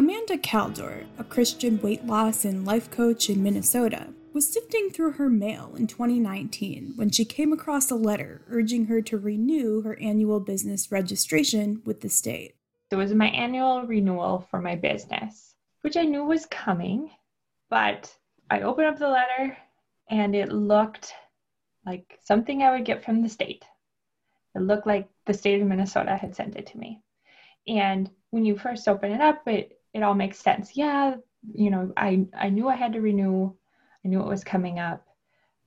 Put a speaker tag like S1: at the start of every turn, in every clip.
S1: Amanda Caldor, a Christian weight loss and life coach in Minnesota, was sifting through her mail in 2019 when she came across a letter urging her to renew her annual business registration with the state.
S2: It was my annual renewal for my business, which I knew was coming, but I opened up the letter and it looked like something I would get from the state. It looked like the state of Minnesota had sent it to me. And when you first open it up, it, it all makes sense. Yeah, you know, I, I knew I had to renew, I knew it was coming up.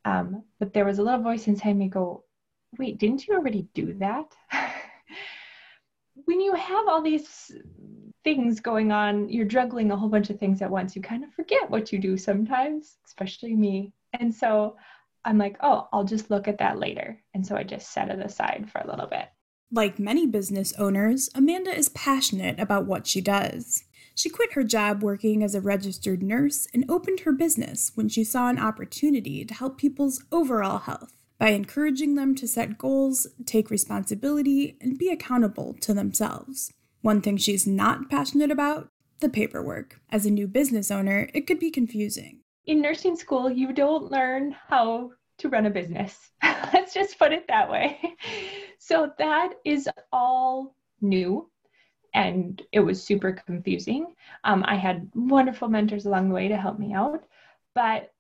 S2: Um, but there was a little voice inside me go, wait, didn't you already do that? when you have all these things going on, you're juggling a whole bunch of things at once. You kind of forget what you do sometimes, especially me. And so I'm like, oh, I'll just look at that later. And so I just set it aside for a little bit.
S1: Like many business owners, Amanda is passionate about what she does. She quit her job working as a registered nurse and opened her business when she saw an opportunity to help people's overall health by encouraging them to set goals, take responsibility, and be accountable to themselves. One thing she's not passionate about the paperwork. As a new business owner, it could be confusing.
S2: In nursing school, you don't learn how to run a business. Let's just put it that way. So that is all new and it was super confusing. Um, I had wonderful mentors along the way to help me out, but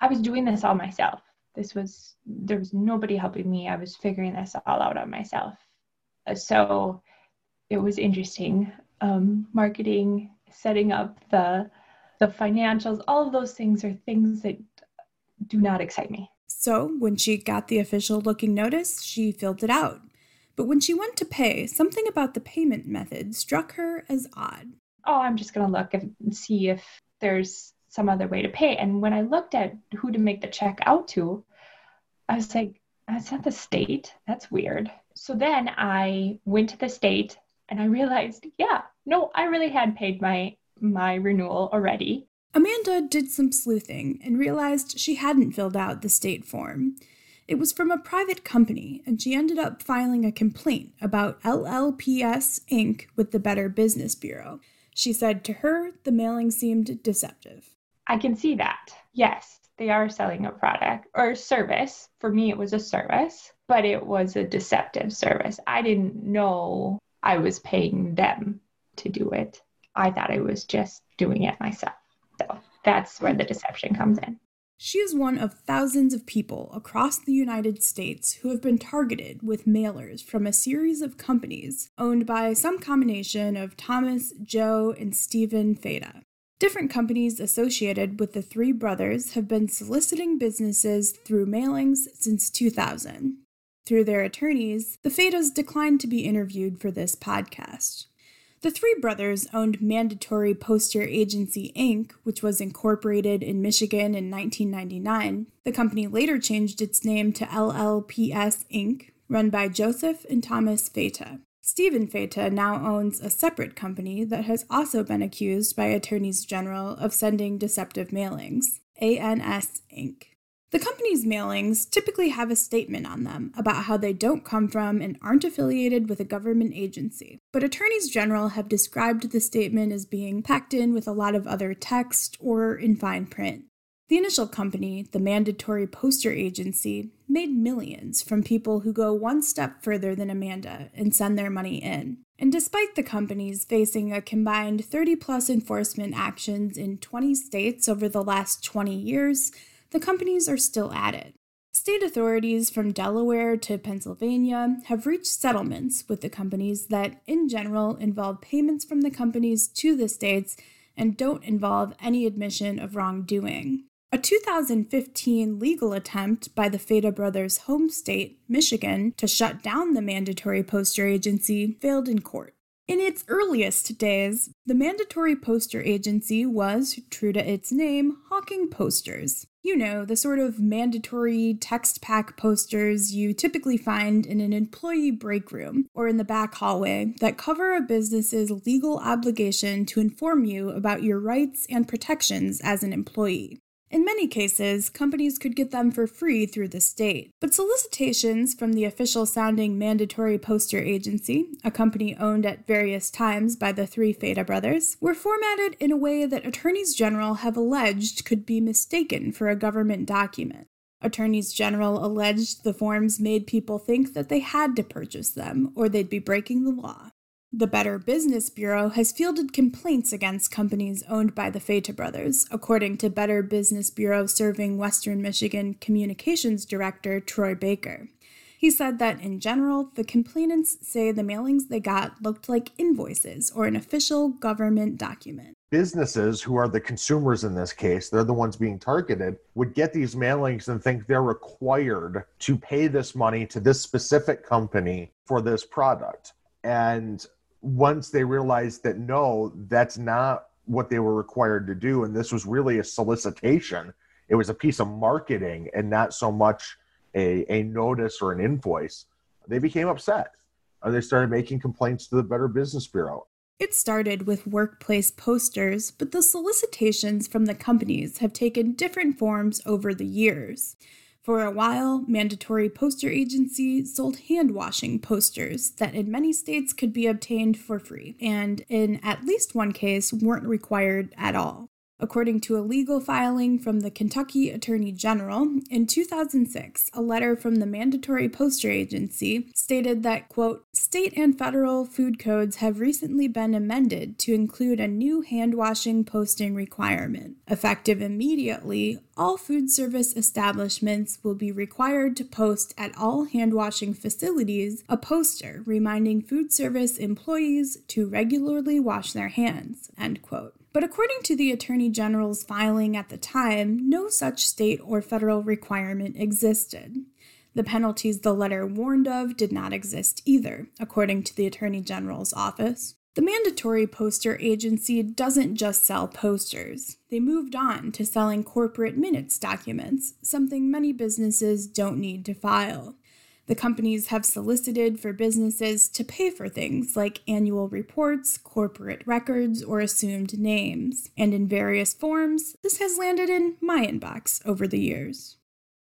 S2: I was doing this all myself. This was, there was nobody helping me. I was figuring this all out on myself. So it was interesting. Um, marketing, setting up the the financials, all of those things are things that do not excite me.
S1: So when she got the official looking notice, she filled it out. But when she went to pay, something about the payment method struck her as odd.
S2: Oh, I'm just going to look and see if there's some other way to pay. And when I looked at who to make the check out to, I was like, that's not the state. That's weird. So then I went to the state and I realized, yeah, no, I really had paid my my renewal already.
S1: Amanda did some sleuthing and realized she hadn't filled out the state form. It was from a private company, and she ended up filing a complaint about LLPS Inc. with the Better Business Bureau. She said to her the mailing seemed deceptive.
S2: I can see that. Yes, they are selling a product or service. For me, it was a service, but it was a deceptive service. I didn't know I was paying them to do it. I thought I was just doing it myself. So that's where the deception comes in.
S1: She is one of thousands of people across the United States who have been targeted with mailers from a series of companies owned by some combination of Thomas, Joe, and Stephen Feta. Different companies associated with the three brothers have been soliciting businesses through mailings since 2000. Through their attorneys, the Fetas declined to be interviewed for this podcast. The three brothers owned Mandatory Poster Agency Inc., which was incorporated in Michigan in 1999. The company later changed its name to LLPS Inc., run by Joseph and Thomas Feta. Stephen Feta now owns a separate company that has also been accused by attorneys general of sending deceptive mailings, ANS Inc. The company's mailings typically have a statement on them about how they don't come from and aren't affiliated with a government agency, but attorneys general have described the statement as being packed in with a lot of other text or in fine print. The initial company, the Mandatory Poster Agency, made millions from people who go one step further than Amanda and send their money in. And despite the companies facing a combined 30 plus enforcement actions in 20 states over the last 20 years, the companies are still at it. State authorities from Delaware to Pennsylvania have reached settlements with the companies that, in general, involve payments from the companies to the states and don't involve any admission of wrongdoing. A 2015 legal attempt by the Feta brothers' home state, Michigan, to shut down the mandatory poster agency failed in court. In its earliest days, the mandatory poster agency was, true to its name, hawking posters. You know, the sort of mandatory text pack posters you typically find in an employee break room or in the back hallway that cover a business's legal obligation to inform you about your rights and protections as an employee. In many cases, companies could get them for free through the state. But solicitations from the official sounding Mandatory Poster Agency, a company owned at various times by the three Feta brothers, were formatted in a way that attorneys general have alleged could be mistaken for a government document. Attorneys general alleged the forms made people think that they had to purchase them or they'd be breaking the law. The Better Business Bureau has fielded complaints against companies owned by the Feta brothers, according to Better Business Bureau serving Western Michigan Communications Director Troy Baker. He said that in general, the complainants say the mailings they got looked like invoices or an official government document.
S3: Businesses, who are the consumers in this case, they're the ones being targeted, would get these mailings and think they're required to pay this money to this specific company for this product. And once they realized that no, that's not what they were required to do, and this was really a solicitation, it was a piece of marketing and not so much a, a notice or an invoice, they became upset. And they started making complaints to the Better Business Bureau.
S1: It started with workplace posters, but the solicitations from the companies have taken different forms over the years. For a while, Mandatory Poster Agency sold hand washing posters that in many states could be obtained for free, and in at least one case weren't required at all. According to a legal filing from the Kentucky Attorney General, in 2006, a letter from the Mandatory Poster Agency stated that, quote, state and federal food codes have recently been amended to include a new hand washing posting requirement. Effective immediately, all food service establishments will be required to post at all hand washing facilities a poster reminding food service employees to regularly wash their hands, end quote. But according to the Attorney General's filing at the time, no such state or federal requirement existed. The penalties the letter warned of did not exist either, according to the Attorney General's office. The mandatory poster agency doesn't just sell posters. They moved on to selling corporate minutes documents, something many businesses don't need to file. The companies have solicited for businesses to pay for things like annual reports, corporate records, or assumed names. And in various forms, this has landed in my inbox over the years.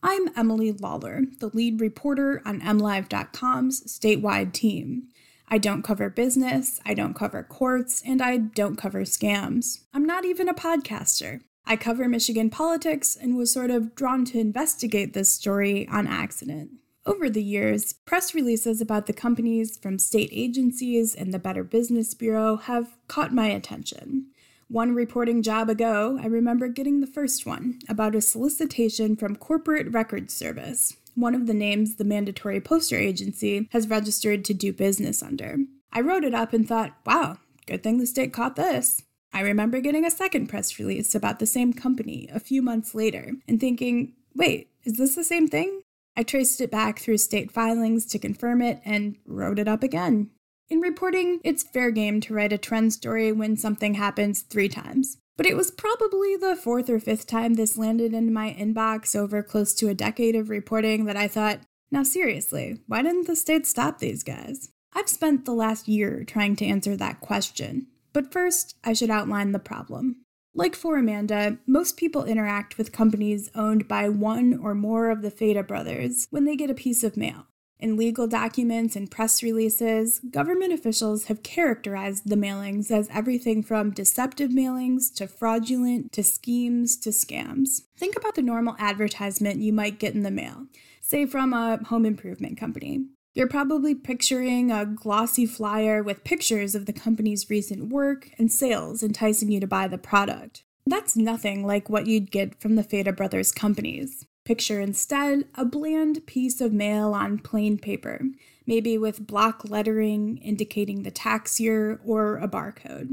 S1: I'm Emily Lawler, the lead reporter on MLive.com's statewide team. I don't cover business, I don't cover courts, and I don't cover scams. I'm not even a podcaster. I cover Michigan politics and was sort of drawn to investigate this story on accident. Over the years, press releases about the companies from state agencies and the Better Business Bureau have caught my attention. One reporting job ago, I remember getting the first one about a solicitation from Corporate Records Service, one of the names the mandatory poster agency has registered to do business under. I wrote it up and thought, wow, good thing the state caught this. I remember getting a second press release about the same company a few months later and thinking, wait, is this the same thing? I traced it back through state filings to confirm it and wrote it up again. In reporting, it's fair game to write a trend story when something happens three times. But it was probably the fourth or fifth time this landed in my inbox over close to a decade of reporting that I thought, now seriously, why didn't the state stop these guys? I've spent the last year trying to answer that question. But first, I should outline the problem. Like for Amanda, most people interact with companies owned by one or more of the Feta brothers when they get a piece of mail. In legal documents and press releases, government officials have characterized the mailings as everything from deceptive mailings to fraudulent to schemes to scams. Think about the normal advertisement you might get in the mail, say from a home improvement company. You're probably picturing a glossy flyer with pictures of the company's recent work and sales enticing you to buy the product. That's nothing like what you'd get from the Feta Brothers companies. Picture instead a bland piece of mail on plain paper, maybe with block lettering indicating the tax year or a barcode.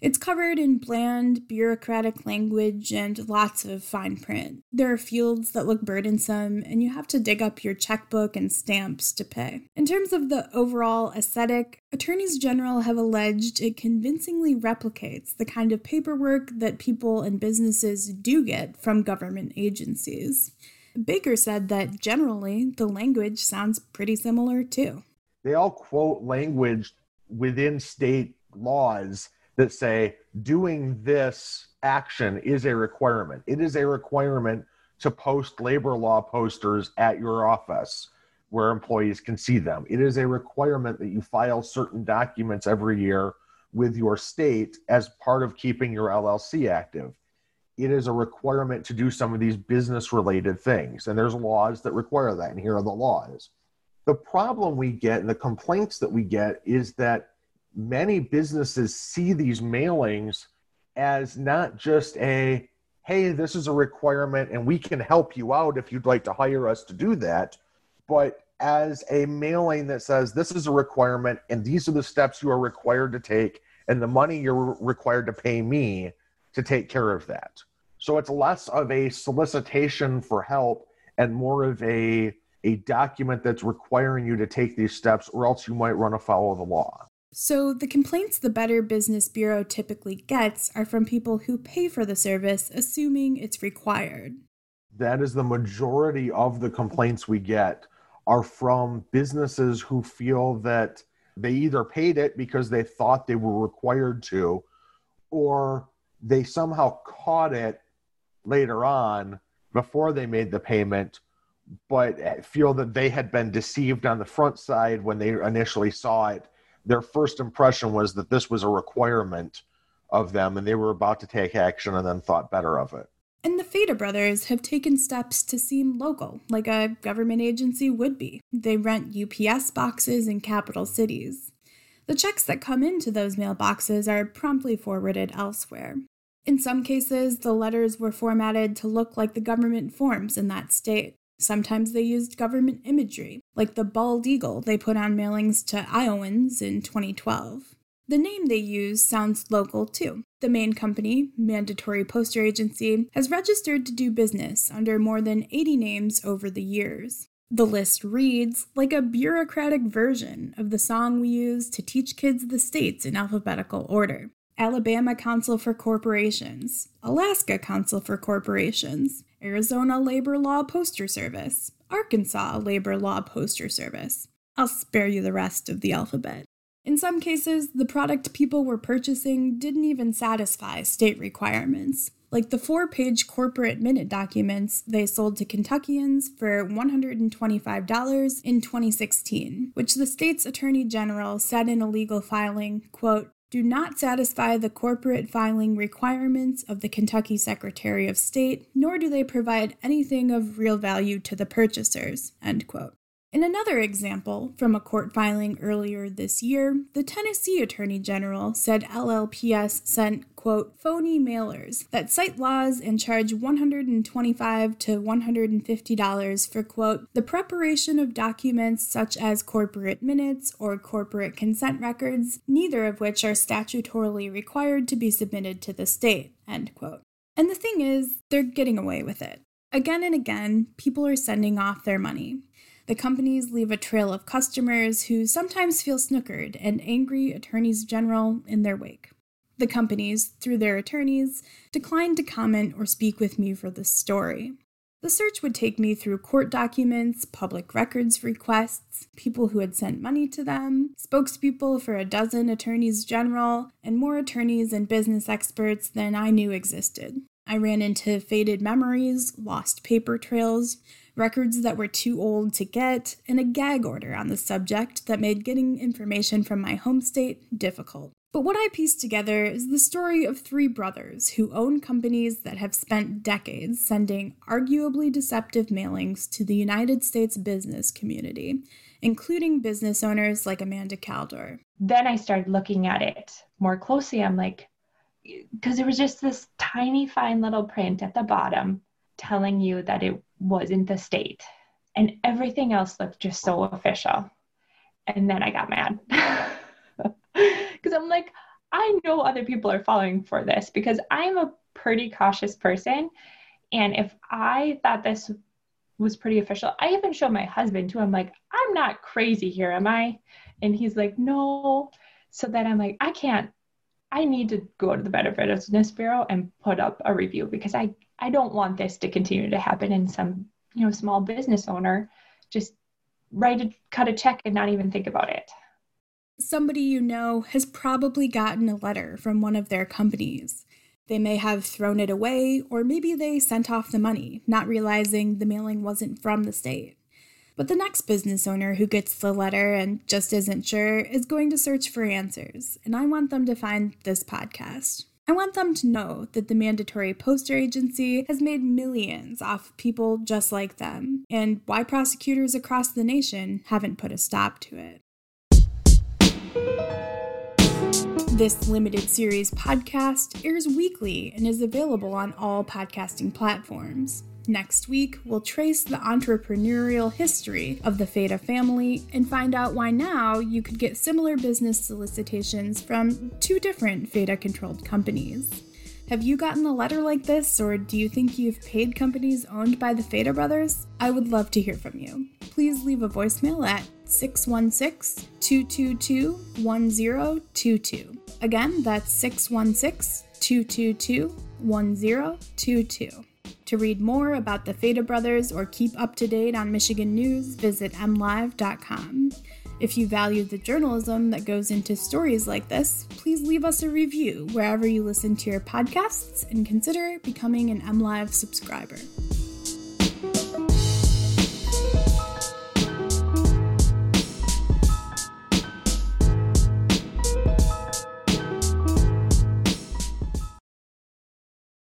S1: It's covered in bland, bureaucratic language and lots of fine print. There are fields that look burdensome, and you have to dig up your checkbook and stamps to pay. In terms of the overall aesthetic, attorneys general have alleged it convincingly replicates the kind of paperwork that people and businesses do get from government agencies. Baker said that generally the language sounds pretty similar too.
S3: They all quote language within state laws that say doing this action is a requirement. It is a requirement to post labor law posters at your office where employees can see them. It is a requirement that you file certain documents every year with your state as part of keeping your LLC active. It is a requirement to do some of these business related things. And there's laws that require that. And here are the laws. The problem we get and the complaints that we get is that many businesses see these mailings as not just a, hey, this is a requirement and we can help you out if you'd like to hire us to do that, but as a mailing that says this is a requirement and these are the steps you are required to take and the money you're required to pay me to take care of that. So it's less of a solicitation for help and more of a a document that's requiring you to take these steps or else you might run afoul of the law.
S1: So, the complaints the Better Business Bureau typically gets are from people who pay for the service, assuming it's required.
S3: That is the majority of the complaints we get are from businesses who feel that they either paid it because they thought they were required to, or they somehow caught it later on before they made the payment, but feel that they had been deceived on the front side when they initially saw it their first impression was that this was a requirement of them and they were about to take action and then thought better of it.
S1: And the Feta brothers have taken steps to seem local, like a government agency would be. They rent UPS boxes in capital cities. The checks that come into those mailboxes are promptly forwarded elsewhere. In some cases, the letters were formatted to look like the government forms in that state. Sometimes they used government imagery, like the bald eagle they put on mailings to Iowans in 2012. The name they use sounds local too. The main company, Mandatory Poster Agency, has registered to do business under more than 80 names over the years. The list reads like a bureaucratic version of the song we use to teach kids the states in alphabetical order. Alabama Council for Corporations, Alaska Council for Corporations, Arizona Labor Law Poster Service, Arkansas Labor Law Poster Service. I'll spare you the rest of the alphabet. In some cases, the product people were purchasing didn't even satisfy state requirements, like the four page corporate minute documents they sold to Kentuckians for $125 in 2016, which the state's attorney general said in a legal filing, quote, do not satisfy the corporate filing requirements of the Kentucky Secretary of State, nor do they provide anything of real value to the purchasers. End quote. In another example, from a court filing earlier this year, the Tennessee Attorney General said LLPS sent, quote, phony mailers that cite laws and charge 125 to $150 for, quote, the preparation of documents such as corporate minutes or corporate consent records, neither of which are statutorily required to be submitted to the state, end quote. And the thing is, they're getting away with it. Again and again, people are sending off their money. The companies leave a trail of customers who sometimes feel snookered and angry attorneys general in their wake. The companies, through their attorneys, declined to comment or speak with me for this story. The search would take me through court documents, public records requests, people who had sent money to them, spokespeople for a dozen attorneys general, and more attorneys and business experts than I knew existed. I ran into faded memories, lost paper trails, records that were too old to get, and a gag order on the subject that made getting information from my home state difficult. But what I pieced together is the story of three brothers who own companies that have spent decades sending arguably deceptive mailings to the United States business community, including business owners like Amanda Kaldor.
S2: Then I started looking at it more closely. I'm like, because there was just this tiny, fine little print at the bottom telling you that it wasn't the state. And everything else looked just so official. And then I got mad. Because I'm like, I know other people are falling for this because I'm a pretty cautious person. And if I thought this was pretty official, I even showed my husband too. I'm like, I'm not crazy here, am I? And he's like, no. So then I'm like, I can't, I need to go to the Better Business Bureau and put up a review because I, I don't want this to continue to happen in some, you know, small business owner just write a cut a check and not even think about it.
S1: Somebody you know has probably gotten a letter from one of their companies. They may have thrown it away, or maybe they sent off the money, not realizing the mailing wasn't from the state. But the next business owner who gets the letter and just isn't sure is going to search for answers, and I want them to find this podcast. I want them to know that the mandatory poster agency has made millions off people just like them, and why prosecutors across the nation haven't put a stop to it. This limited series podcast airs weekly and is available on all podcasting platforms. Next week, we'll trace the entrepreneurial history of the Feta family and find out why now you could get similar business solicitations from two different Feta controlled companies. Have you gotten a letter like this, or do you think you've paid companies owned by the Feta brothers? I would love to hear from you. Please leave a voicemail at 616 222 1022. Again, that's 616 222 1022. To read more about the Feta brothers or keep up to date on Michigan news, visit mlive.com. If you value the journalism that goes into stories like this, please leave us a review wherever you listen to your podcasts and consider becoming an MLive subscriber.